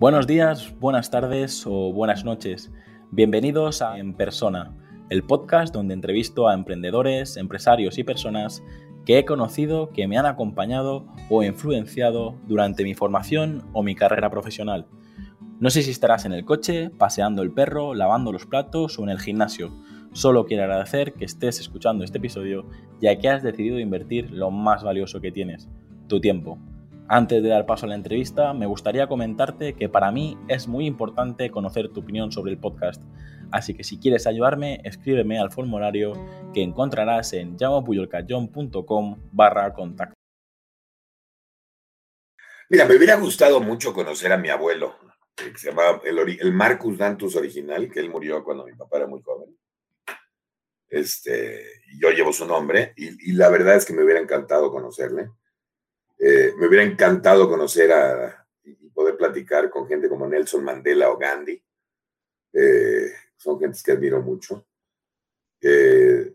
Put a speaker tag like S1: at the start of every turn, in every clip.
S1: Buenos días, buenas tardes o buenas noches. Bienvenidos a En Persona, el podcast donde entrevisto a emprendedores, empresarios y personas que he conocido, que me han acompañado o influenciado durante mi formación o mi carrera profesional. No sé si estarás en el coche, paseando el perro, lavando los platos o en el gimnasio. Solo quiero agradecer que estés escuchando este episodio ya que has decidido invertir lo más valioso que tienes, tu tiempo. Antes de dar paso a la entrevista, me gustaría comentarte que para mí es muy importante conocer tu opinión sobre el podcast. Así que si quieres ayudarme, escríbeme al formulario que encontrarás en llamopuyolcayón.com barra contacto.
S2: Mira, me hubiera gustado mucho conocer a mi abuelo, que se llamaba el, Marcus Dantus original, que él murió cuando mi papá era muy joven. Este, yo llevo su nombre y la verdad es que me hubiera encantado conocerle eh, me hubiera encantado conocer a, y poder platicar con gente como Nelson Mandela o Gandhi. Eh, son gentes que admiro mucho. Eh,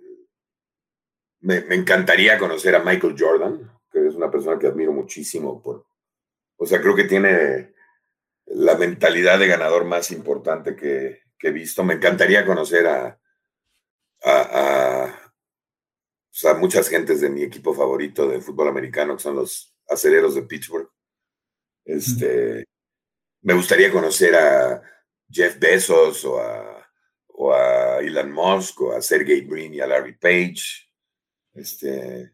S2: me, encantaría conocer a Michael Jordan, que es una persona que admiro muchísimo. Por, o sea, creo que tiene la mentalidad de ganador más importante que, he visto. Me encantaría conocer a, a, a muchas gentes de mi equipo favorito de fútbol americano, que son los aceleros de Pittsburgh. Este, Me gustaría conocer a Jeff Bezos o a, o a Elon Musk o a Sergey Brin y a Larry Page. Este,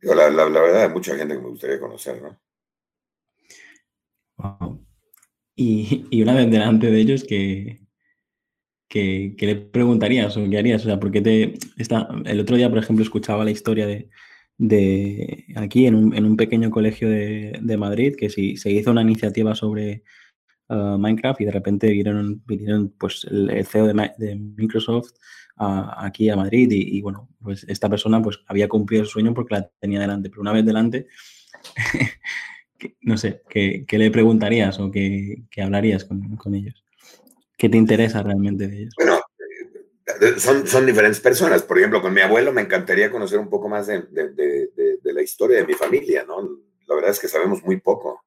S2: la, la, verdad, hay mucha gente que me gustaría conocer, ¿no?
S1: Y, y, una vez delante de ellos, que, que, le preguntarías o qué harías? O sea, porque te está, el otro día, por ejemplo, escuchaba la historia de, de aquí en un, en un pequeño colegio de, de, Madrid que si se hizo una iniciativa sobre uh, Minecraft y de repente vinieron, vinieron pues el, CEO de, Microsoft aquí a Madrid y, bueno, pues esta persona pues había cumplido el sueño porque la tenía delante, pero una vez delante, no sé, ¿qué, ¿qué, le preguntarías o qué, qué hablarías con, con, ellos? ¿Qué te interesa realmente de ellos?
S2: Son, son diferentes personas. Por ejemplo, con mi abuelo me encantaría conocer un poco más de, de, de, la historia de mi familia, ¿no? La verdad es que sabemos muy poco.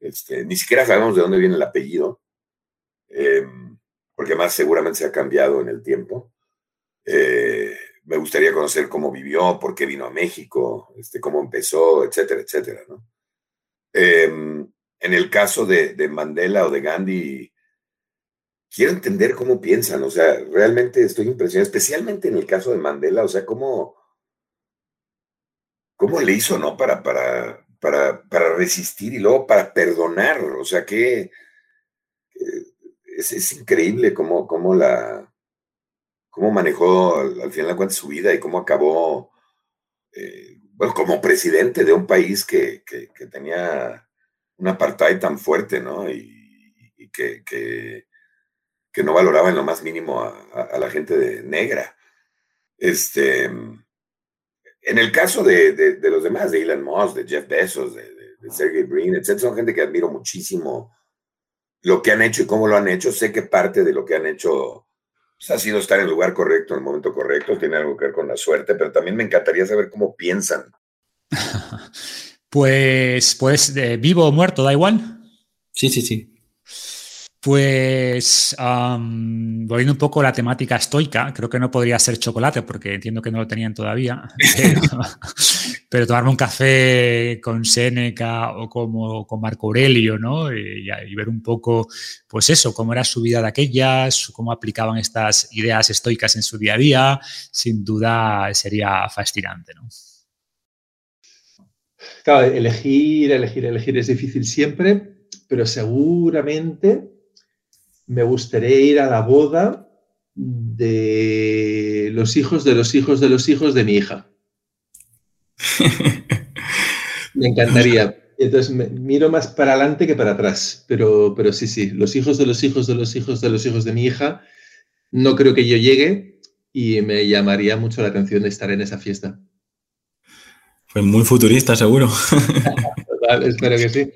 S2: Este, ni siquiera sabemos de dónde viene el apellido, eh, porque más seguramente se ha cambiado en el tiempo. Eh, me gustaría conocer cómo vivió, por qué vino a México, este, cómo empezó, etcétera, etcétera, ¿no? Eh, en el caso de, de Mandela o de Gandhi, quiero entender cómo piensan, o sea, realmente estoy impresionado, especialmente en el caso de Mandela, o sea, cómo, cómo le hizo, ¿no? Para, para, para, para resistir y luego para perdonar, o sea, que eh, es, increíble cómo, cómo la, cómo manejó al, final de cuentas su vida y cómo acabó, eh, bueno, como presidente de un país que, que, tenía un apartheid tan fuerte, ¿no? Y, que que no valoraba en lo más mínimo a, la gente de negra. Este, en el caso de, los demás, de Elon Musk, de Jeff Bezos, de, Sergey Brin, etc., son gente que admiro muchísimo lo que han hecho y cómo lo han hecho. Sé que parte de lo que han hecho pues, ha sido estar en el lugar correcto, en el momento correcto, tiene algo que ver con la suerte, pero también me encantaría saber cómo piensan.
S3: pues, pues, vivo o muerto, da igual.
S1: Sí, sí, sí.
S3: Pues volviendo un poco a la temática estoica, creo que no podría ser chocolate porque entiendo que no lo tenían todavía, pero, tomarme un café con Séneca o como con Marco Aurelio, ¿no? Y, ver un poco, pues eso, cómo era su vida de aquellas, cómo aplicaban estas ideas estoicas en su día a día, sin duda sería fascinante, ¿no?
S4: Claro, elegir, elegir, elegir es difícil siempre, pero seguramente me gustaría ir a la boda de los hijos de los hijos de los hijos de mi hija. me encantaría. Entonces miro más para adelante que para atrás, pero, pero sí, sí, los hijos de los hijos de los hijos de los hijos de mi hija, no creo que yo llegue y me llamaría mucho la atención de estar en esa fiesta.
S1: Fue muy futurista, seguro.
S4: espero que sí.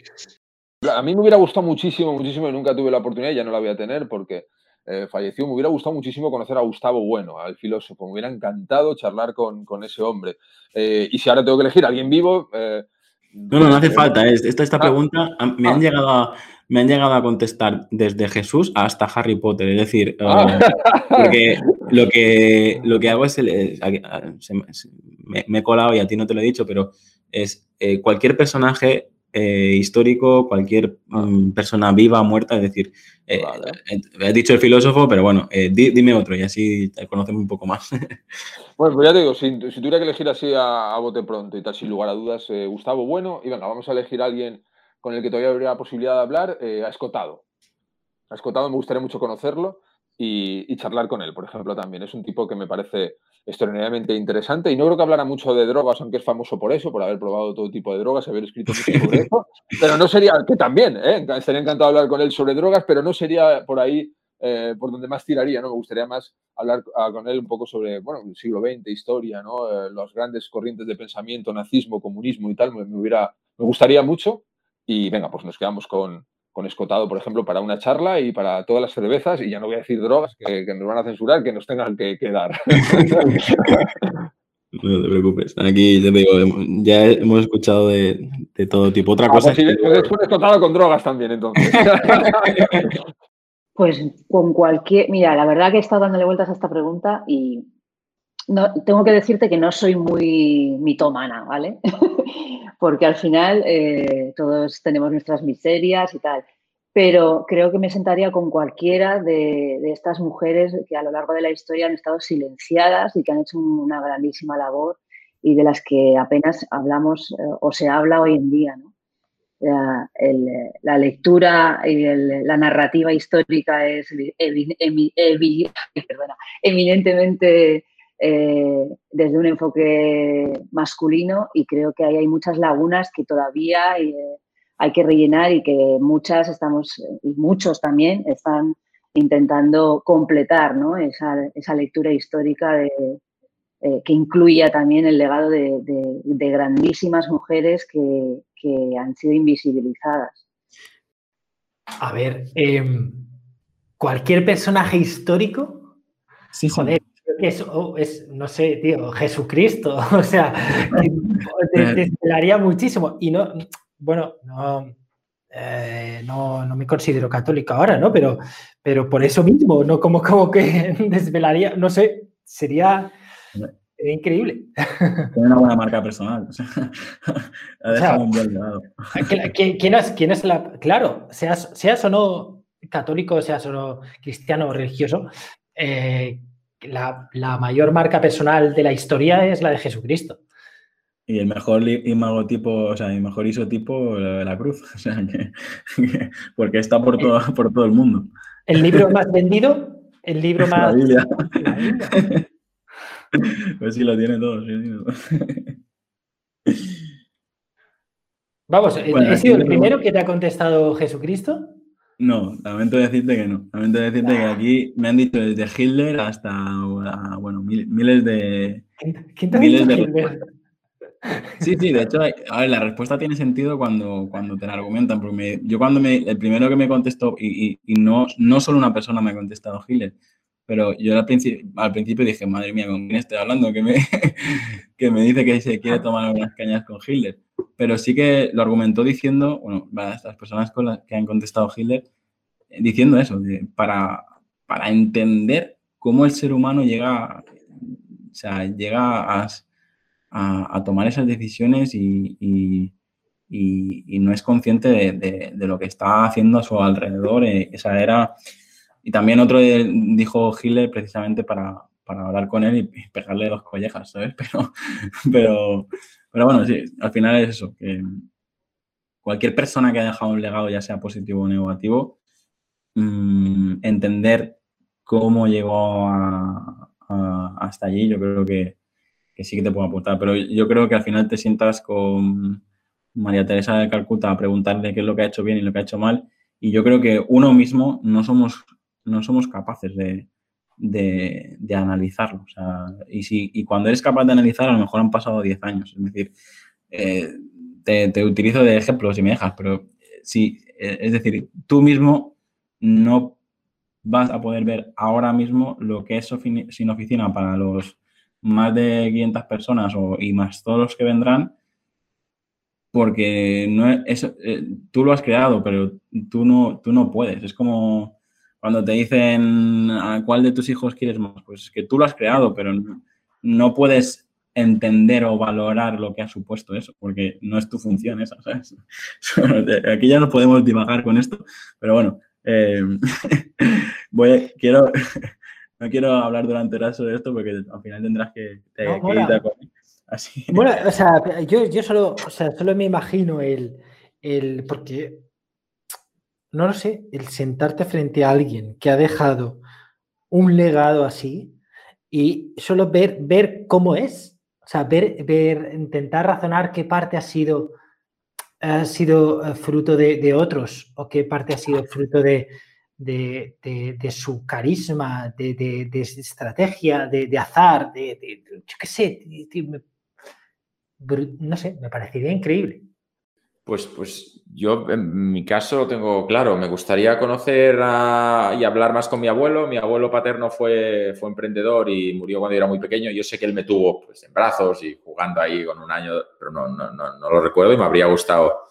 S5: A mí me hubiera gustado muchísimo, muchísimo, y nunca tuve la oportunidad, ya no la voy a tener porque eh, falleció. Me hubiera gustado muchísimo conocer a Gustavo Bueno, al filósofo. Me hubiera encantado charlar con, ese hombre. Eh, y si ahora tengo que elegir a alguien vivo, eh,
S1: No, no, no hace falta. Esta, esta ah. pregunta me han, ah. llegado a, me han llegado a contestar desde Jesús hasta Harry Potter. Es decir, ah. eh, lo, que, lo que hago es, me, he colado y a ti no te lo he dicho, pero es cualquier personaje histórico, cualquier mm, persona viva o muerta, es decir, he dicho el filósofo, pero bueno, dime otro y así te conocemos un poco más.
S5: Bueno, pues ya te digo, si, tuviera que elegir así a, bote pronto y tal, sin lugar a dudas, Gustavo Bueno, y venga, vamos a elegir a alguien con el que todavía habría la posibilidad de hablar, a Escotado. A Escotado me gustaría mucho conocerlo y, charlar con él, por ejemplo, también. Es un tipo que me parece extraordinariamente interesante y no creo que hablara mucho de drogas, aunque es famoso por eso, por haber probado todo tipo de drogas, haber escrito mucho sobre eso, pero no sería, que también, ¿eh? estaría encantado de hablar con él sobre drogas, pero no sería por ahí eh, por donde más tiraría, ¿no? Me gustaría más hablar ah, con él un poco sobre, bueno, el siglo XX, historia, ¿no? Eh, las grandes corrientes de pensamiento, nazismo, comunismo y tal, me, hubiera, me gustaría mucho y venga, pues nos quedamos con, con Escotado, por ejemplo, para una charla y para todas las cervezas, y ya no voy a decir drogas que, nos van a censurar, que nos tengan que, dar.
S1: No te preocupes. Aquí te digo, ya hemos escuchado de, todo tipo. Otra ah, cosa.
S5: Pues, pues escotado con drogas también, entonces.
S6: Pues con cualquier. Mira, la verdad que he estado dándole vueltas a esta pregunta y no, tengo que decirte que no soy muy mitomana, ¿vale? Porque al final eh, todos tenemos nuestras miserias y tal. Pero creo que me sentaría con cualquiera de, estas mujeres que a lo largo de la historia han estado silenciadas y que han hecho una grandísima labor y de las que apenas hablamos eh, o se habla hoy en día. La, lectura y la narrativa histórica es eminentemente eh, desde un enfoque masculino y creo que ahí hay muchas lagunas que todavía eh, hay que rellenar y que muchas estamos, y muchos también, están intentando completar esa, lectura histórica eh, que incluya también el legado de, grandísimas mujeres que, han sido invisibilizadas.
S7: A ver, em, cualquier personaje histórico,
S1: sí, joder,
S7: Oh, es, no sé, tío, Jesucristo, o sea, te, desvelaría muchísimo. Y no, bueno, eh, no, no, me considero católico ahora, ¿no? Pero, pero por eso mismo, ¿no? Como, como que desvelaría, no sé, sería, increíble.
S1: Tiene una buena marca personal.
S7: ¿quién, es, ¿Quién es la...? Claro, seas, seas o no católico, seas o no cristiano o religioso, eh, la, mayor marca personal de la historia es la de Jesucristo.
S1: Y el mejor imagotipo, o sea, el mejor isotipo, la, la cruz. O sea, porque está por todo, por todo el mundo.
S7: El libro más vendido, el libro más. La
S1: Pues sí, lo tiene todo.
S7: Vamos, ¿he sido el primero que te ha contestado Jesucristo?
S1: No, lamento decirte que no. Lamento decirte que aquí me han dicho desde Hitler hasta, bueno, miles de...
S7: ¿Quién te miles de
S1: Sí, sí, de hecho, a ver, la respuesta tiene sentido cuando, cuando te la argumentan, porque yo cuando me, el primero que me contestó, y, y, no, no solo una persona me ha contestado Hitler, pero yo al principio, dije, madre mía, ¿con quién estoy hablando? Que me, que me dice que se quiere tomar unas cañas con Hitler pero sí que lo argumentó diciendo, bueno, las personas con las que han contestado Hitler, eh, diciendo eso, para, para entender cómo el ser humano llega, o sea, llega a, a, tomar esas decisiones y, y, y, no es consciente de, de, lo que está haciendo a su alrededor. Eh, esa era. Y también otro dijo Hitler precisamente para, para hablar con él y pegarle dos collejas, ¿sabes? Pero, pero, pero bueno, sí, al final es eso, que cualquier persona que haya dejado un legado, ya sea positivo o negativo, mm, entender cómo llegó hasta allí, yo creo que, sí que te puedo aportar. Pero yo creo que al final te sientas con María Teresa de Calcuta a preguntarle qué es lo que ha hecho bien y lo que ha hecho mal. Y yo creo que uno mismo no somos, no somos capaces de, de, analizarlo. y, si, y cuando eres capaz de analizar, a lo mejor han pasado 10 años. Es decir, eh, te, utilizo de ejemplo si me dejas, pero si, eh, es decir, tú mismo no vas a poder ver ahora mismo lo que es sin oficina para los más de 500 personas o, y más todos los que vendrán porque no eh, tú lo has creado, pero tú no, tú no puedes. Es como cuando te dicen a cuál de tus hijos quieres más, pues es que tú lo has creado, pero no, puedes entender o valorar lo que ha supuesto eso, porque no es tu función esa, ¿sabes? Aquí ya no podemos divagar con esto, pero bueno, eh, voy, quiero, no quiero hablar durante horas sobre esto porque al final tendrás que, te, editar
S7: bueno, o sea, yo, yo solo, o sea, solo me imagino el, el, porque, no lo sé, el sentarte frente a alguien que ha dejado un legado así y solo ver, ver cómo es, o sea, ver, ver, intentar razonar qué parte ha sido, ha sido eh, fruto de, otros o qué parte ha sido fruto de, de, de, su carisma, de, estrategia, de, azar, de, yo qué sé, no sé, me parecería increíble.
S8: Pues, pues yo en mi caso lo tengo claro. Me gustaría conocer y hablar más con mi abuelo. Mi abuelo paterno fue, fue emprendedor y murió cuando yo era muy pequeño. Yo sé que él me tuvo pues, en brazos y jugando ahí con un año, pero no, no, no, lo recuerdo y me habría gustado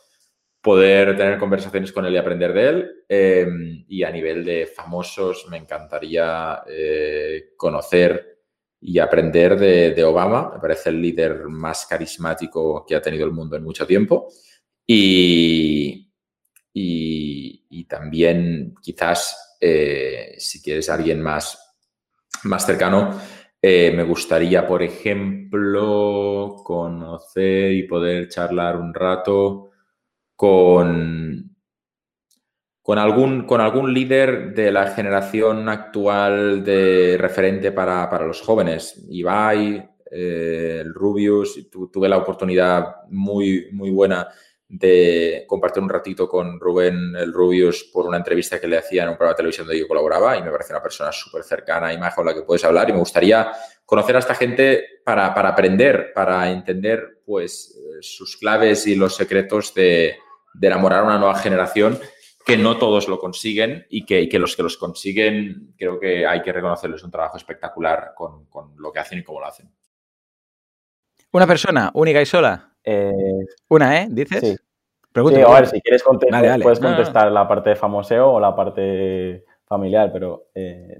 S8: poder tener conversaciones con él y aprender de él. Em, y a nivel de famosos, me encantaría eh, conocer y aprender de, Obama. Me parece el líder más carismático que ha tenido el mundo en mucho tiempo. Y, y, también quizás, eh, si quieres alguien más, más cercano, eh, me gustaría, por ejemplo, conocer y poder charlar un rato con con algún, con algún líder de la generación actual de referente para, los jóvenes. Ibai, eh, Rubius, tuve la oportunidad muy, muy buena de compartir un ratito con Rubén el Rubius por una entrevista que le hacía en un programa de televisión donde yo colaboraba y me parece una persona súper cercana y más con la que puedes hablar y me gustaría conocer a esta gente para, aprender, para entender pues eh, sus claves y los secretos de, de enamorar a una nueva generación que no todos lo consiguen y que, los que los consiguen creo que hay que reconocerles un trabajo espectacular con, lo que hacen y cómo lo hacen.
S9: Una persona, única y sola. Eh, Una, ¿eh? ¿Dices?
S1: Sí. Pregunta, a ver, si quieres contestar, puedes contestar la parte de famoseo o la parte familiar, pero eh,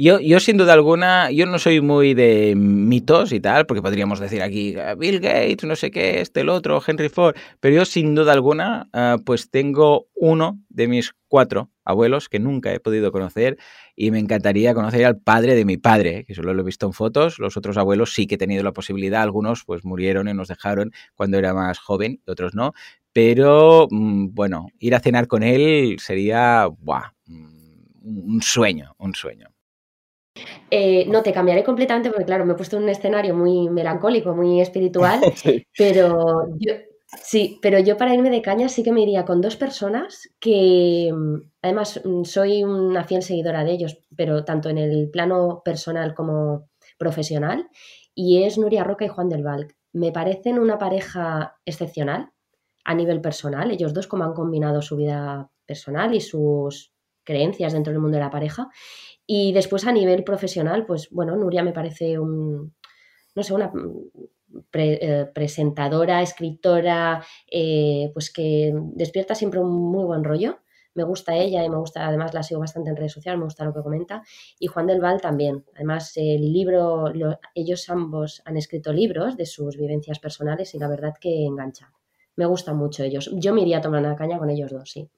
S9: yo, yo, sin duda alguna, yo no soy muy de mitos y tal, porque podríamos decir aquí ah, Bill Gates, no sé qué, este, el otro, Henry Ford, pero yo sin duda alguna, ah, pues tengo uno de mis cuatro abuelos que nunca he podido conocer y me encantaría conocer al padre de mi padre, que solo lo he visto en fotos, los otros abuelos sí que he tenido la posibilidad, algunos pues murieron y nos dejaron cuando era más joven, otros no, pero mm, bueno, ir a cenar con él sería, buah, mm, un sueño, un sueño.
S10: Eh, no, te cambiaré completamente porque, claro, me he puesto en un escenario muy melancólico, muy espiritual, pero yo, sí, pero yo para irme de caña sí que me iría con dos personas que, mm, además, mm, soy una fiel seguidora de ellos, pero tanto en el plano personal como profesional, y es Nuria Roca y Juan del Val. Me parecen una pareja excepcional a nivel personal, ellos dos como han combinado su vida personal y sus creencias dentro del mundo de la pareja y después a nivel profesional, pues bueno, Nuria me parece un, no sé, una eh, presentadora, escritora, eh, pues que despierta siempre un muy buen rollo. Me gusta ella y me gusta, además la sigo bastante en redes sociales, me gusta lo que comenta. Y Juan del Val también. Además, el libro, ellos ambos han escrito libros de sus vivencias personales y la verdad que engancha. Me gustan mucho ellos. Yo me iría a tomar una caña con ellos dos, sí.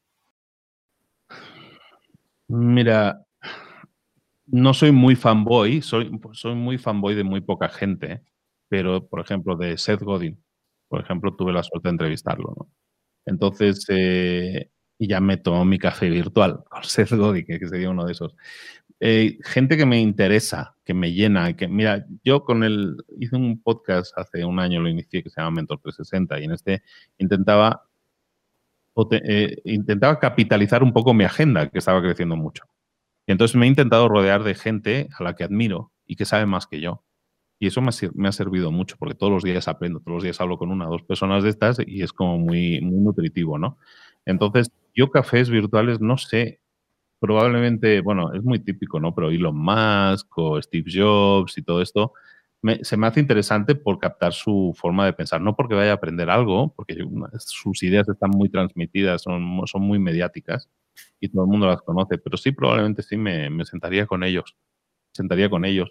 S11: Mira, no soy muy fanboy, soy, soy muy fanboy de muy poca gente, pero por ejemplo de Seth Godin, por ejemplo, tuve la suerte de entrevistarlo. Entonces, eh, ya me tomó mi café virtual con Seth Godin, que sería uno de esos. Eh, gente que me interesa, que me llena, que mira, yo con él hice un podcast hace un año, lo inicié, que se llama Mentor 360, y en este intentaba, eh, intentaba capitalizar un poco mi agenda, que estaba creciendo mucho entonces me he intentado rodear de gente a la que admiro y que sabe más que yo. Y eso me ha, servido mucho, porque todos los días aprendo, todos los días hablo con una o dos personas de estas y es como muy, muy nutritivo, ¿no? Entonces, yo cafés virtuales no sé, probablemente, bueno, es muy típico, ¿no? Pero Elon Musk o Steve Jobs y todo esto, se me hace interesante por captar su forma de pensar, no porque vaya a aprender algo, porque sus ideas están muy transmitidas, son muy mediáticas y todo el mundo las conoce, pero sí, probablemente sí me, me sentaría con ellos, sentaría con ellos.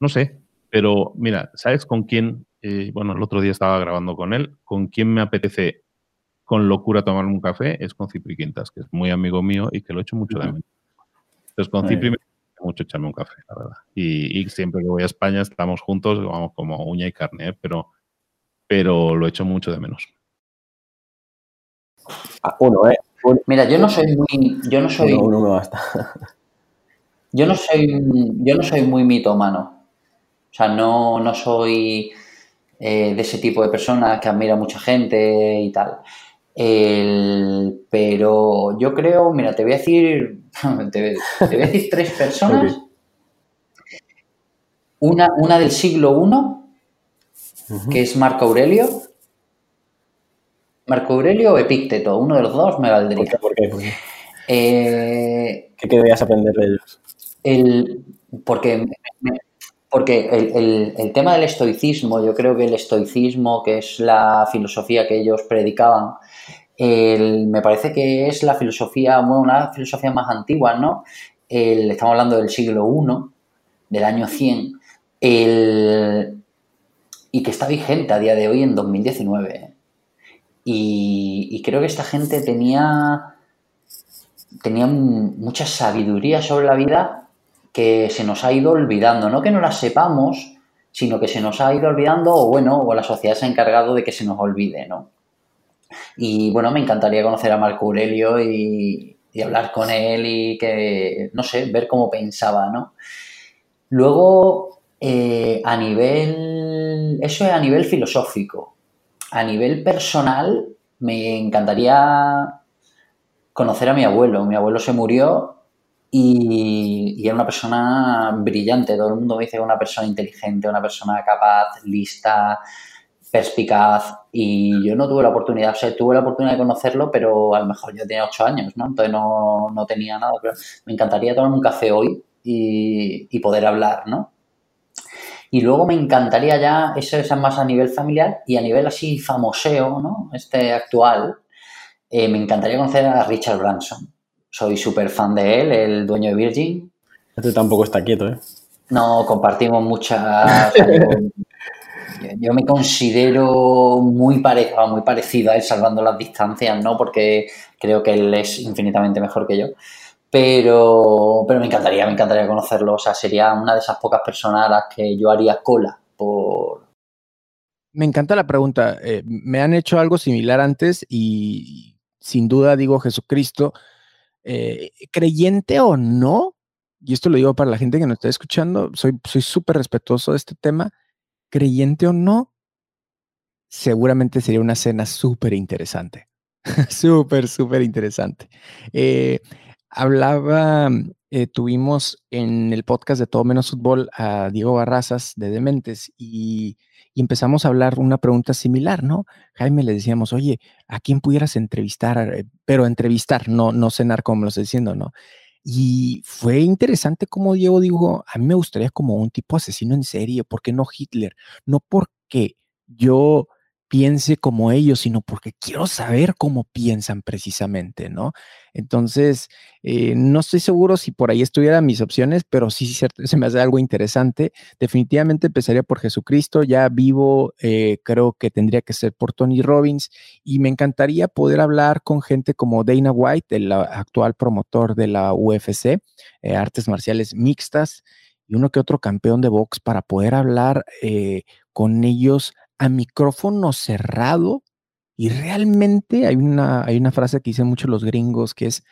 S11: No sé, pero mira, ¿sabes con quién? Eh, bueno, el otro día estaba grabando con él, con quién me apetece con locura tomarme un café, es con Cipri Quintas, que es muy amigo mío y que lo he hecho mucho de menos. Entonces, con Cipri me mucho echarme un café, la verdad. Y, siempre que voy a España estamos juntos, vamos como uña y carne, ¿eh? pero, pero lo echo mucho de menos.
S12: Ah, uno, ¿eh? Mira, yo no soy muy. Yo no soy. Uno, uno basta. Yo no soy. Yo no soy muy mitómano. O sea, no, no soy eh, de ese tipo de persona que admira a mucha gente y tal. pero yo creo, mira, te voy a decir te, voy a decir tres personas. Una, una del siglo I, que es Marco Aurelio. Marco Aurelio o Epícteto, uno de los dos me valdría.
S1: ¿Por qué? ¿Por qué? Eh, ¿Qué querías aprender de ellos?
S12: El, porque porque el, el, tema del estoicismo, yo creo que el estoicismo, que es la filosofía que ellos predicaban, me parece que es la filosofía, bueno, una filosofía más antigua, ¿no? estamos hablando del siglo I, del año 100, y que está vigente a día de hoy en 2019. Y, creo que esta gente tenía, tenía mucha sabiduría sobre la vida que se nos ha ido olvidando. No que no la sepamos, sino que se nos ha ido olvidando, o bueno, o la sociedad se ha encargado de que se nos olvide, ¿no? Y bueno, me encantaría conocer a Marco Aurelio y, hablar con él y que, no sé, ver cómo pensaba, ¿no? Luego, eh, a nivel, eso es a nivel filosófico. A nivel personal, me encantaría conocer a mi abuelo. Mi abuelo se murió y, era una persona brillante. Todo el mundo me dice que una persona inteligente, una persona capaz, lista, perspicaz y yo no tuve la oportunidad, o sea, tuve la oportunidad de conocerlo, pero a lo mejor yo tenía ocho años, ¿no? Entonces no, no tenía nada, pero me encantaría tomarme un café hoy y, y, poder hablar, ¿no? Y luego me encantaría ya, eso es más a nivel familiar y a nivel así famoseo, ¿no? Este actual, eh, me encantaría conocer a Richard Branson. Soy súper fan de él, el dueño de Virgin.
S1: Este tampoco está quieto, ¿eh?
S12: No, compartimos muchas... Yo me considero muy, muy parecido a él, salvando las distancias, ¿no? Porque creo que él es infinitamente mejor que yo. Pero, pero me encantaría, me encantaría conocerlo. O sea, sería una de esas pocas personas a las que yo haría cola por.
S13: Me encanta la pregunta. Eh, me han hecho algo similar antes y sin duda digo Jesucristo. Eh, creyente o no, y esto lo digo para la gente que nos está escuchando, soy súper respetuoso de este tema creyente o no, seguramente sería una cena súper interesante. súper, súper interesante. Eh, hablaba, eh, tuvimos en el podcast de Todo Menos Fútbol a Diego Barrazas de Dementes y, empezamos a hablar una pregunta similar, ¿no? Jaime le decíamos, oye, ¿a quién pudieras entrevistar? Eh, pero entrevistar, no, no cenar como lo estoy diciendo, ¿no? Y fue interesante como Diego dijo, a mí me gustaría como un tipo asesino en serie, ¿por qué no Hitler? No porque yo piense como ellos, sino porque quiero saber cómo piensan precisamente, ¿no? Entonces, eh, no estoy seguro si por ahí estuvieran mis opciones, pero sí se me hace algo interesante. Definitivamente empezaría por Jesucristo, ya vivo, eh, creo que tendría que ser por Tony Robbins y me encantaría poder hablar con gente como Dana White, el actual promotor de la UFC, eh, artes marciales mixtas, y uno que otro campeón de box para poder hablar con ellos a micrófono cerrado y realmente hay una, hay una frase que dicen mucho los gringos que es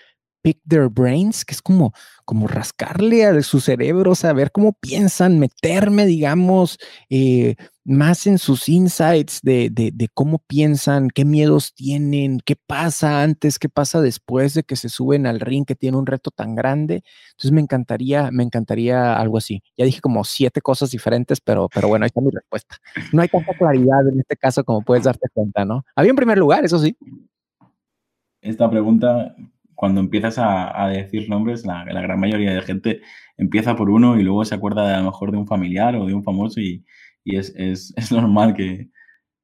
S13: pick their brains, que es como, como rascarle a su cerebro, saber cómo piensan, meterme, digamos, eh, más en sus insights de, de, cómo piensan, qué miedos tienen, qué pasa antes, qué pasa después de que se suben al ring, que tiene un reto tan grande. Entonces me encantaría, me encantaría algo así. Ya dije como siete cosas diferentes, pero, pero bueno, ahí está mi respuesta. No hay tanta claridad en este caso como puedes darte cuenta, ¿no? Había un primer lugar, eso sí.
S1: Esta pregunta cuando empiezas a, decir nombres, la, gran mayoría de gente empieza por uno y luego se acuerda a lo mejor de un familiar o de un famoso y, y es, es, es normal que,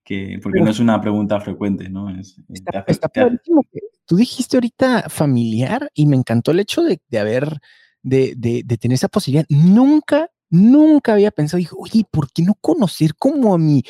S1: que, porque no es una pregunta frecuente, ¿no? Es,
S13: está, hace, está que tú dijiste ahorita familiar y me encantó el hecho de, de haber, de, de, de tener esa posibilidad. Nunca Nunca había pensado, dije, oye, ¿por qué no conocer como a mi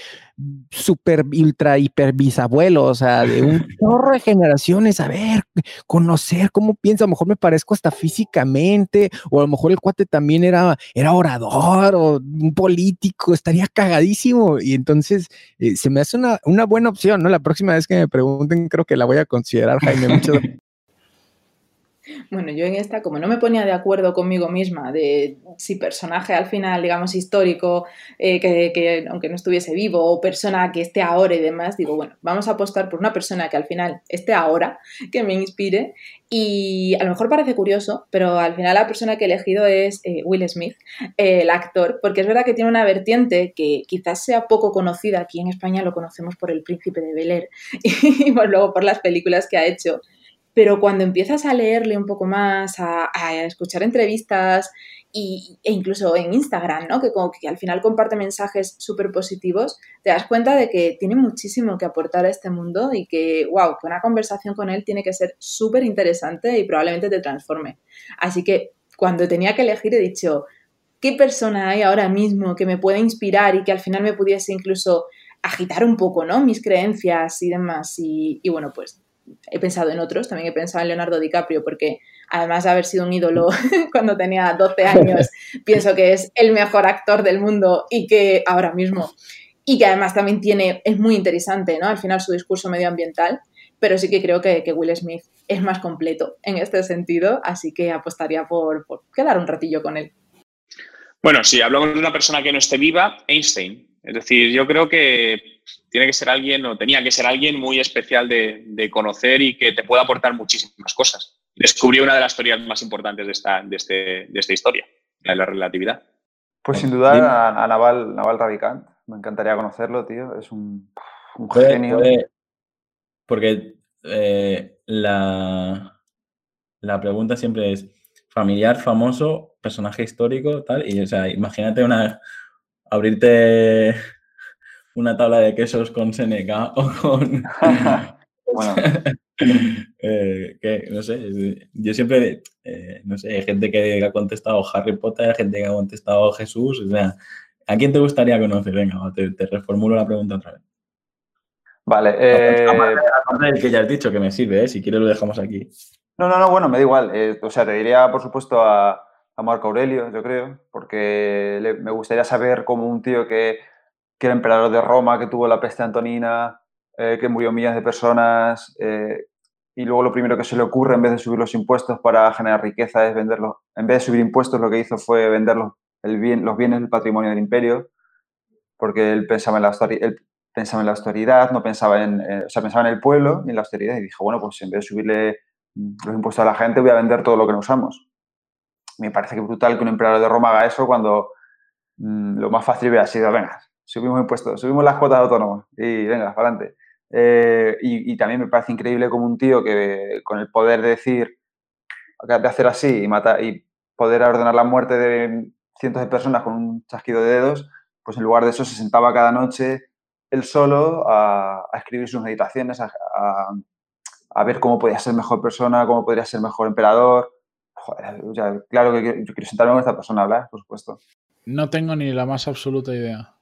S13: super, ultra, hiper bisabuelo? O sea, de un chorro de generaciones, a ver, conocer cómo piensa, a lo mejor me parezco hasta físicamente, o a lo mejor el cuate también era, era orador o un político, estaría cagadísimo. Y entonces eh, se me hace una, una buena opción, ¿no? La próxima vez que me pregunten, creo que la voy a considerar, Jaime. Muchas
S14: Bueno, yo en esta, como no me ponía de acuerdo conmigo misma de si personaje al final, digamos, histórico, eh, que, que, aunque no estuviese vivo, o persona que esté ahora y demás, digo, bueno, vamos a apostar por una persona que al final esté ahora, que me inspire. Y a lo mejor parece curioso, pero al final la persona que he elegido es eh, Will Smith, eh, el actor, porque es verdad que tiene una vertiente que quizás sea poco conocida. Aquí en España lo conocemos por El Príncipe de Bel Air y pues luego por las películas que ha hecho pero cuando empiezas a leerle un poco más, a, escuchar entrevistas y, e incluso en Instagram, ¿no? que, como que al final comparte mensajes súper positivos, te das cuenta de que tiene muchísimo que aportar a este mundo y que, wow, que una conversación con él tiene que ser súper interesante y probablemente te transforme. Así que cuando tenía que elegir he dicho, ¿qué persona hay ahora mismo que me pueda inspirar y que al final me pudiese incluso agitar un poco, ¿no? Mis creencias y demás. Y bueno, pues he pensado en otros, también he pensado en Leonardo DiCaprio, porque además de haber sido un ídolo cuando tenía 12 años, pienso que es el mejor actor del mundo y que ahora mismo, y que además también tiene, es muy interesante, ¿no? Al final su discurso medioambiental, pero sí que creo que, que Will Smith es más completo en este sentido, así que apostaría por, por quedar un ratillo con él.
S15: Bueno, si hablamos de una persona que no esté viva, Einstein. Es decir, yo creo que tiene que ser alguien o tenía que ser alguien muy especial de, de, conocer y que te pueda aportar muchísimas cosas. Descubrió una de las teorías más importantes de esta, de este, de esta historia, la de la relatividad.
S16: Pues sin duda a, a, Naval, Naval Ravikant. Me encantaría conocerlo, tío. Es un, un puede, genio. Puede,
S1: porque eh, la, la pregunta siempre es familiar, famoso, personaje histórico, tal. Y, o sea, imagínate una abrirte una tabla de quesos con Seneca o con... bueno. eh, que, no sé, yo siempre, eh, no sé, hay gente que ha contestado Harry Potter, hay gente que ha contestado Jesús, o sea, ¿a quién te gustaría conocer? Venga, te, te reformulo la pregunta otra vez.
S16: Vale. Eh...
S1: Del que ya has dicho que me sirve, ¿eh? si quieres lo dejamos aquí.
S16: No, no, no, bueno, me da igual. O sea, te diría, por supuesto, a, a Marco Aurelio, yo creo, porque le, me gustaría saber cómo un tío que que era emperador de Roma, que tuvo la peste antonina, eh, que murió millones de personas, eh, y luego lo primero que se le ocurre, en vez de subir los impuestos para generar riqueza, es venderlos. En vez de subir impuestos, lo que hizo fue vender los, el bien, los bienes del patrimonio del imperio, porque él pensaba en la, él pensaba en la austeridad, no pensaba en, eh, o sea, pensaba en el pueblo y en la austeridad, y dijo, bueno, pues en vez de subirle los impuestos a la gente, voy a vender todo lo que no usamos. Me parece que brutal que un emperador de Roma haga eso cuando mmm, lo más fácil hubiera sido, venga, subimos impuestos, subimos las cuotas autónomas y venga, para adelante. Eh, y, también me parece increíble como un tío que con el poder de decir, de hacer así y, matar, y poder ordenar la muerte de cientos de personas con un chasquido de dedos, pues en lugar de eso se sentaba cada noche él solo a, escribir sus meditaciones, a, a, a, ver cómo podía ser mejor persona, cómo podría ser mejor emperador. Joder, ya, claro que yo quiero sentarme con esta persona a hablar, por supuesto.
S17: No tengo ni la más absoluta idea.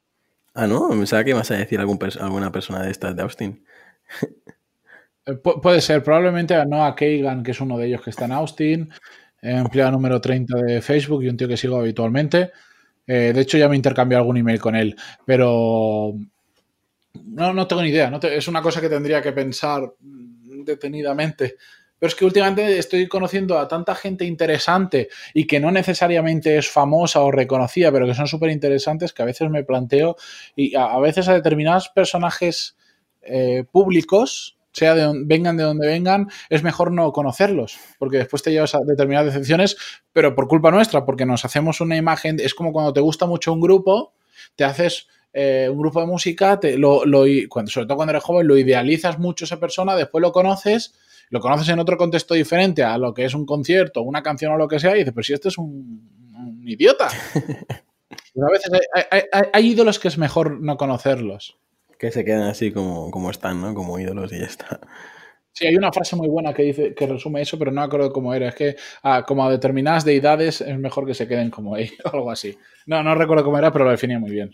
S1: Ah, ¿no? Pensaba que ibas a decir algún alguna persona de estas de Austin.
S17: Eh, pu puede ser, probablemente a Noah que es uno de ellos que está en Austin, eh, empleado número 30 de Facebook y un tío que sigo habitualmente. Eh, de hecho, ya me intercambié algún email con él, pero no, no tengo ni idea. Es una cosa que tendría que pensar detenidamente. Pero es que últimamente estoy conociendo a tanta gente interesante y que no necesariamente es famosa o reconocida, pero que son súper interesantes, que a veces me planteo, y a, veces a determinados personajes eh, públicos, sea de donde, vengan de donde vengan, es mejor no conocerlos, porque después te llevas a determinadas decepciones, pero por culpa nuestra, porque nos hacemos una imagen, es como cuando te gusta mucho un grupo, te haces eh, un grupo de música, te, lo, cuando, sobre todo cuando eres joven, lo idealizas mucho esa persona, después lo conoces lo conoces en otro contexto diferente a lo que es un concierto, una canción o lo que sea, y dices, pero si este es un, un idiota. a veces hay, hay- hay- hay ídolos que es mejor no conocerlos.
S1: Que se quedan así como, como están, ¿no? Como ídolos y ya está.
S17: Sí, hay una frase muy buena que dice que resume eso, pero no me acuerdo cómo era. Es que ah, como a determinadas deidades es mejor que se queden como ellos o algo así. No, no recuerdo cómo era, pero lo definía muy bien.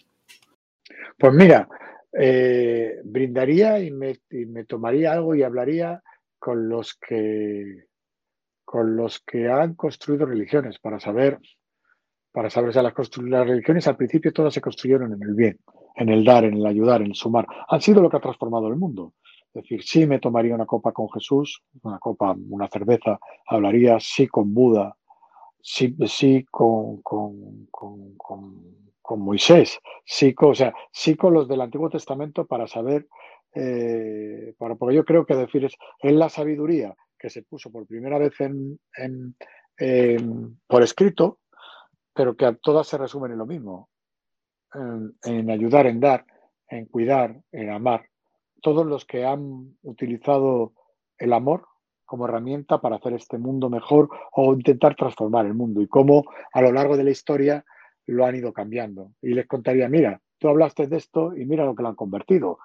S18: Pues mira, eh, brindaría y me, y me tomaría algo y hablaría con los que con los que han construido religiones para saber para saber o sea, las, las religiones al principio todas se construyeron en el bien, en el dar, en el ayudar, en el sumar. Han sido lo que ha transformado el mundo. Es decir, sí me tomaría una copa con Jesús, una copa, una cerveza, hablaría sí con Buda, sí, sí con, con, con, con, con Moisés, sí o sea, sí con los del Antiguo Testamento para saber, eh, porque yo creo que decir es, la sabiduría que se puso por primera vez en, por escrito, pero que a todas se resumen en lo mismo, en ayudar, en dar, en cuidar, en amar. Todos los que han utilizado el amor como herramienta para hacer este mundo mejor o intentar transformar el mundo y cómo a lo largo de la historia lo han ido cambiando. Y les contaría, mira, tú hablaste de esto y mira lo que lo han convertido.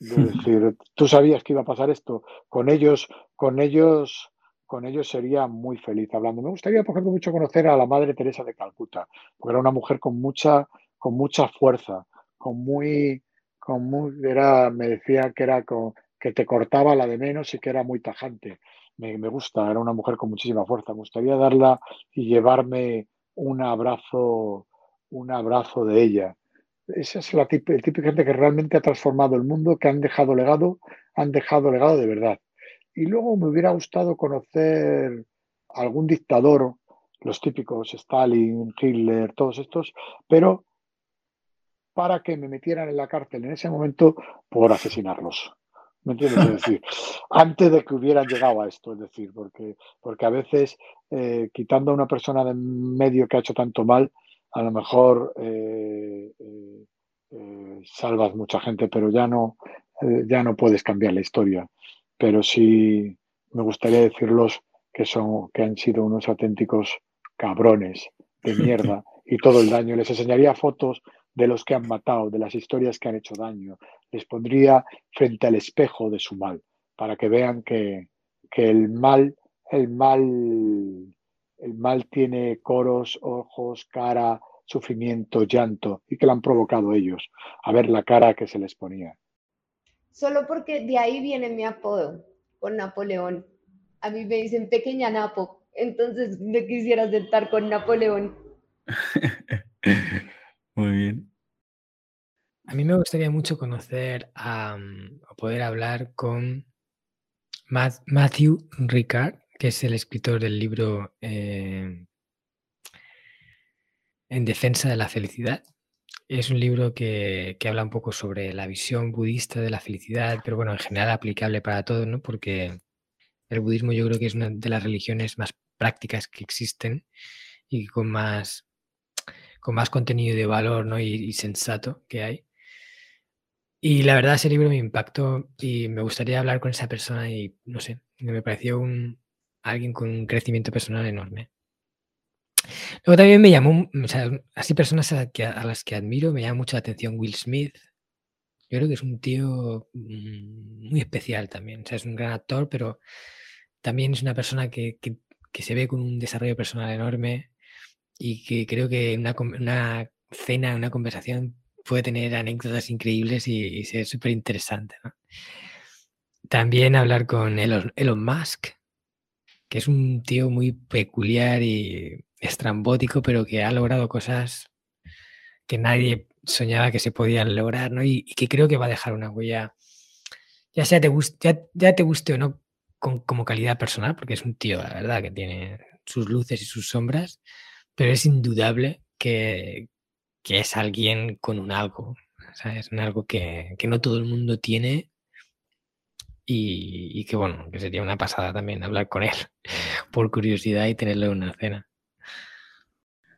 S18: Es decir, tú sabías que iba a pasar esto. Con ellos, con ellos, con ellos sería muy feliz hablando. Me gustaría, por ejemplo, mucho conocer a la Madre Teresa de Calcuta, porque era una mujer con mucha, con mucha fuerza, con muy, con muy, era, me decía que era con, que te cortaba la de menos y que era muy tajante. Me, me gusta, era una mujer con muchísima fuerza. Me gustaría darla y llevarme un abrazo, un abrazo de ella. Esa es la tip- el tipo de gente que realmente ha transformado el mundo, que han dejado legado, han dejado legado de verdad. Y luego me hubiera gustado conocer algún dictador, los típicos, Stalin, Hitler, todos estos, pero para que me metieran en la cárcel en ese momento por asesinarlos. ¿Me entiendes? Es decir, antes de que hubieran llegado a esto, es decir, porque, porque a veces eh, quitando a una persona de medio que ha hecho tanto mal, a lo mejor eh, eh, eh, salvas mucha gente, pero ya no, ya no puedes cambiar la historia. Pero sí me gustaría decirlos que son, que han sido unos auténticos cabrones de mierda y todo el daño. Les enseñaría fotos de los que han matado, de las historias que han hecho daño. Les pondría frente al espejo de su mal, para que vean que, que el mal, el mal, el mal tiene coros, ojos, cara, sufrimiento, llanto, y que lo han provocado ellos. A ver la cara que se les ponía.
S19: Solo porque de ahí viene mi apodo con Napoleón. A mí me dicen pequeña Napo, entonces me quisiera sentar con Napoleón.
S1: Muy bien.
S20: A mí me gustaría mucho conocer a, o poder hablar con Matt- Matthew Ricard, que es el escritor del libro eh, En defensa de la felicidad. Es un libro que, que habla un poco sobre la visión budista de la felicidad, pero bueno, en general aplicable para todo, ¿no? Porque el budismo yo creo que es una de las religiones más prácticas que existen y con más, con más contenido de valor ¿no? y, y sensato que hay. Y la verdad ese libro me impactó y me gustaría hablar con esa persona y no sé, me pareció un, alguien con un crecimiento personal enorme. Luego también me llamó, así personas a, las que admiro, me llama mucho la atención Will Smith. Yo creo que es un tío mm, muy especial también. O sea, es un gran actor, pero también es una persona que, que- se ve con un desarrollo personal enorme y que creo que una, una cena, una conversación puede tener anécdotas increíbles y, y ser súper interesante. ¿no? También hablar con Elon, Elon Musk, que es un tío muy peculiar y estrambótico, pero que ha logrado cosas que nadie soñaba que se podían lograr, ¿no? Y, que creo que va a dejar una huella, ya sea te guste, ya, ya te guste o no con- como calidad personal, porque es un tío, la verdad, que tiene sus luces y sus sombras, pero es indudable que, que es alguien con un algo, ¿sabes? Un algo que, que no todo el mundo tiene y, y que, bueno, que sería una pasada también hablar con él por curiosidad y tenerlo en una cena.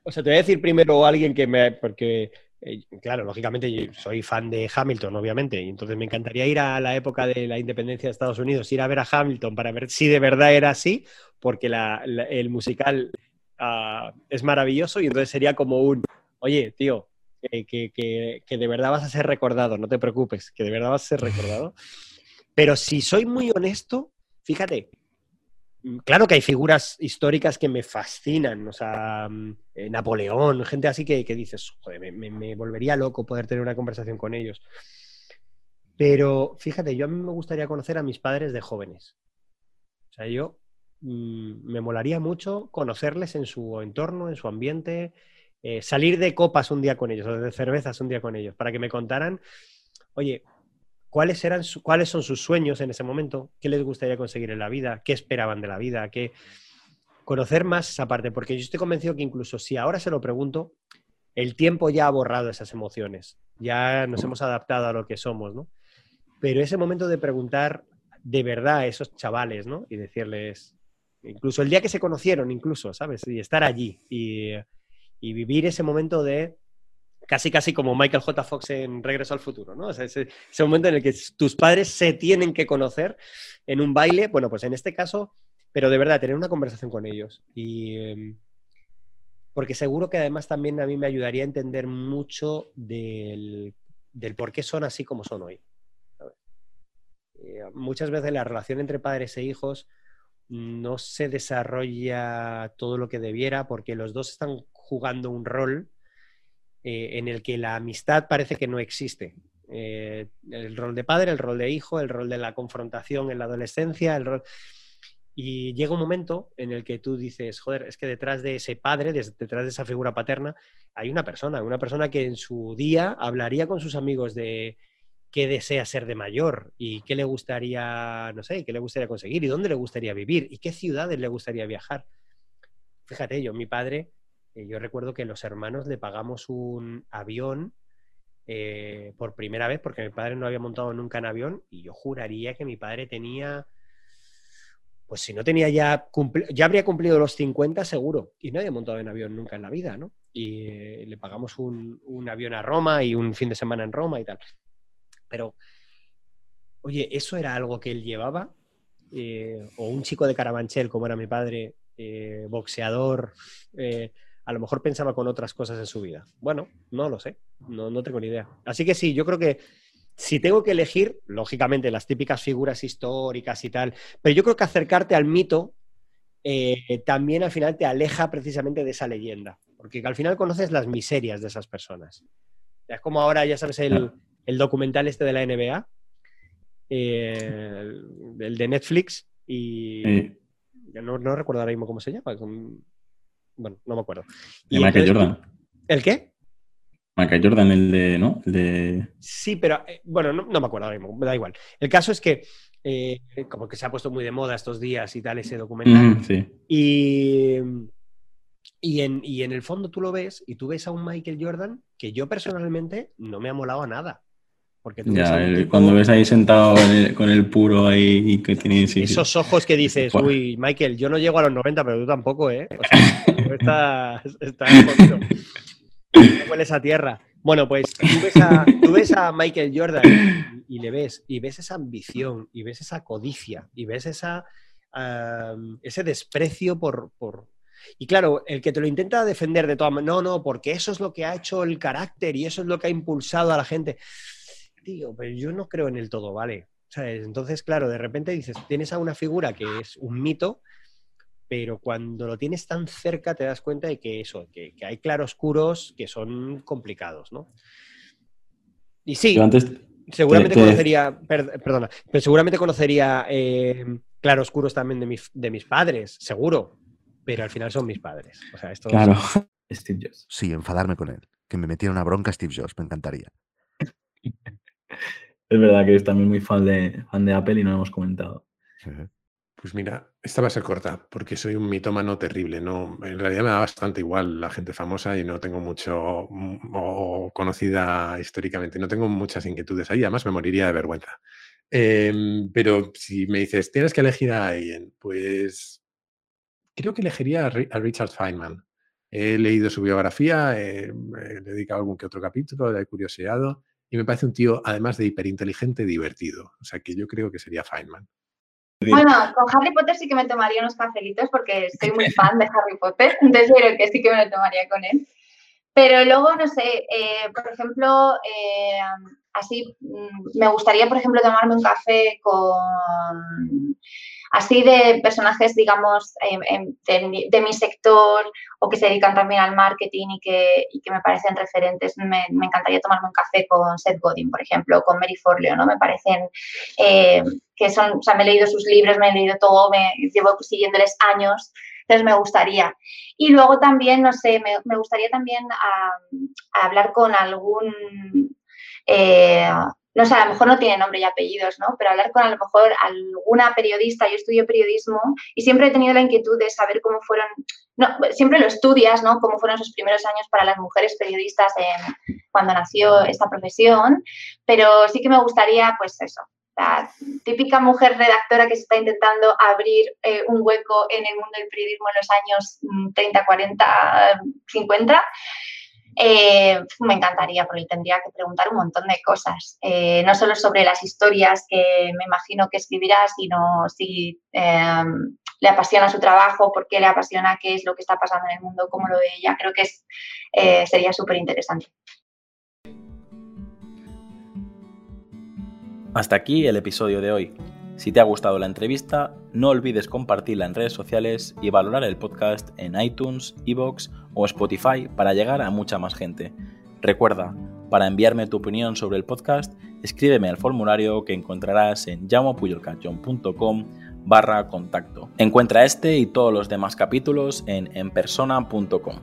S21: O sea, te voy a decir primero a alguien que me. Porque, eh, claro, lógicamente yo soy fan de Hamilton, obviamente, y entonces me encantaría ir a la época de la independencia de Estados Unidos, ir a ver a Hamilton para ver si de verdad era así, porque la- la- el musical ah, es maravilloso y entonces sería como un. Oye, tío, que, que- que- que de verdad vas a ser recordado, no te preocupes, que de verdad vas a ser recordado. Pero si soy muy honesto, fíjate, mm, claro que hay figuras históricas que me fascinan, o sea, mm, eh, Napoleón, gente así que, que dices, joder, me, volvería loco poder tener una conversación con ellos. Pero fíjate, yo a mí me gustaría conocer a mis padres de jóvenes. O sea, yo mm, me molaría mucho conocerles en su entorno, en su ambiente, eh, salir de copas un día con ellos, o de cervezas un día con ellos, para que me contaran, oye, cuáles eran cuáles son sus sueños en ese momento, qué les gustaría conseguir en la vida, qué esperaban de la vida, qué conocer más esa parte, porque yo estoy convencido que incluso si ahora se lo pregunto, el tiempo ya ha borrado esas emociones, ya nos hemos adaptado a lo que somos, ¿no? Pero ese momento de preguntar de verdad a esos chavales, ¿no? Y decirles, incluso el día que se conocieron, incluso, ¿sabes? Y estar allí y, y vivir ese momento de casi casi como Michael J. Fox en Regreso al Futuro, ¿no? O ese, momento en el que tus padres se tienen que conocer en un baile, bueno, pues en este caso, pero de verdad, tener una conversación con ellos. Y em, porque seguro que además también a mí me ayudaría a entender mucho del, del por qué son así como son hoy. Eh, muchas veces la relación entre padres e hijos no se desarrolla todo lo que debiera porque los dos están jugando un rol eh, en el que la amistad parece que no existe. Eh, el rol de padre, el rol de hijo, el rol de la confrontación en la adolescencia, el rol... Y llega un momento en el que tú dices, joder, es que detrás de ese padre, detrás de esa figura paterna, hay una persona, una persona que en su día hablaría con sus amigos de qué desea ser de mayor y qué le gustaría, no sé, qué le gustaría conseguir y dónde le gustaría vivir y qué ciudades le gustaría viajar. Fíjate, yo, mi padre, eh, yo recuerdo que los hermanos le pagamos un avión eh, por primera vez porque mi padre no había montado nunca en avión y yo juraría que mi padre tenía, pues si no tenía ya, ya habría cumplido los 50 seguro y no había montado en avión nunca en la vida, ¿no? Y eh, le pagamos un, un avión a Roma y un fin de semana en Roma y tal. Pero, oye, eso era algo que él llevaba, o un chico de Carabanchel, como era mi padre, boxeador, a lo mejor pensaba con otras cosas en su vida. Bueno, no lo sé, no, no tengo ni idea. Así que sí, yo creo que si tengo que elegir, lógicamente las típicas figuras históricas y tal, pero yo creo que acercarte al mito eh, también al final te aleja precisamente de esa leyenda, porque al final conoces las miserias de esas personas. Es como ahora, ya sabes, el, el documental este de la NBA, eh, el, el de Netflix, y
S1: Sí.
S21: no, no recuerdo ahora mismo cómo se llama. con- Bueno, no me acuerdo.
S1: Michael
S21: entonces-
S1: Jordan.
S21: ¿El qué?
S1: Michael Jordan, el de, ¿no? El de...
S21: Sí, pero eh, bueno, no, no me acuerdo ahora mismo, me da igual. El caso es que, eh, como que se ha puesto muy de moda estos días y tal, ese documental.
S1: Sí.
S21: Y, y, en, y en el fondo tú lo ves y tú ves a un Michael Jordan que yo personalmente no me ha molado a nada. Porque tú
S1: Ya,
S21: tipo-
S1: cuando ves ahí sentado con el, con el puro ahí y que tiene... sí,
S21: esos ojos que dices, uy, Michael, yo no llego a los 90, pero tú tampoco, ¿eh? O sea, jodido. No hueles a tierra. Bueno, pues tú ves a, tú ves a Michael Jordan y, y le ves, y ves esa ambición, y ves esa codicia, y ves esa, ese desprecio por, por... Y claro, el que te lo intenta defender de todas maneras, no, no, porque eso es lo que ha hecho el carácter y eso es lo que ha impulsado a la gente. Tío, pero yo no creo en el todo, ¿vale? ¿Sabes? Entonces, claro, de repente dices, tienes a una figura que es un mito, pero cuando lo tienes tan cerca te das cuenta de que eso, que, que hay claroscuros que son complicados, ¿no? Y sí,
S1: antes
S21: seguramente
S1: te- te-
S21: conocería, per- perdona, pero seguramente conocería eh, claroscuros también de, mis- de mis padres, seguro, pero al final son mis padres. O sea, esto
S1: Claro. Steve Jobs.
S22: Sí, enfadarme con él. Que me metiera una bronca Steve Jobs, me encantaría.
S1: Es verdad que eres también muy fan de, fan de Apple y no lo hemos comentado.
S23: Pues mira, esta va a ser corta, porque soy un mitómano terrible. No, en realidad me da bastante igual la gente famosa y no tengo mucho mm, o conocida históricamente. No tengo muchas inquietudes ahí, además me moriría de vergüenza. Em, pero si me dices, tienes que elegir a alguien, pues creo que elegiría a, Ri- a Richard Feynman. He leído su biografía, eh, he dedicado algún que otro capítulo, le he curioseado y me parece un tío, además de hiperinteligente, divertido. O sea que yo creo que sería Feynman.
S24: Bueno, con Harry Potter sí que me tomaría unos cafelitos porque soy muy fan de Harry Potter, entonces creo que sí que me lo tomaría con él. Pero luego, no sé, eh, por ejemplo, eh, así mm, me gustaría, por ejemplo, tomarme un café con así de personajes, digamos, em, em, de, mi sector o que se dedican también al marketing y que, que me parecen referentes. Me, encantaría tomarme un café con Seth Godin, por ejemplo, con Mary Forleo, ¿no? Me parecen eh, que son, o sea, me he leído sus libros, me he leído todo, me llevo siguiéndoles años. Entonces me gustaría. Y luego también, no sé, me, gustaría también hablar con algún eh, no sé, a lo mejor no tiene nombre y apellidos, ¿no? Pero hablar con a lo mejor alguna periodista, yo estudio periodismo y siempre he tenido la inquietud de saber cómo fueron, no, siempre lo estudias, ¿no? Cómo fueron esos primeros años para las mujeres periodistas cuando nació esta profesión, pero sí que me gustaría, pues eso, la típica mujer redactora que se está intentando abrir eh, un hueco en el mundo del periodismo en los años 30, 40, 50 eh, me encantaría, porque tendría que preguntar un montón de cosas, eh, no solo sobre las historias que me imagino que escribirá, sino si em, le apasiona su trabajo, por qué le apasiona, qué es lo que está pasando en el mundo, cómo lo ve ella. Creo que eh, sería súper interesante.
S1: Hasta aquí el episodio de hoy. Si te ha gustado la entrevista, no olvides compartirla en redes sociales y valorar el podcast en iTunes, Evox o Spotify para llegar a mucha más gente. Recuerda, para enviarme tu opinión sobre el podcast, escríbeme al formulario que encontrarás en llamopuyolcachon.com barra contacto. Encuentra este y todos los demás capítulos en enpersona.com.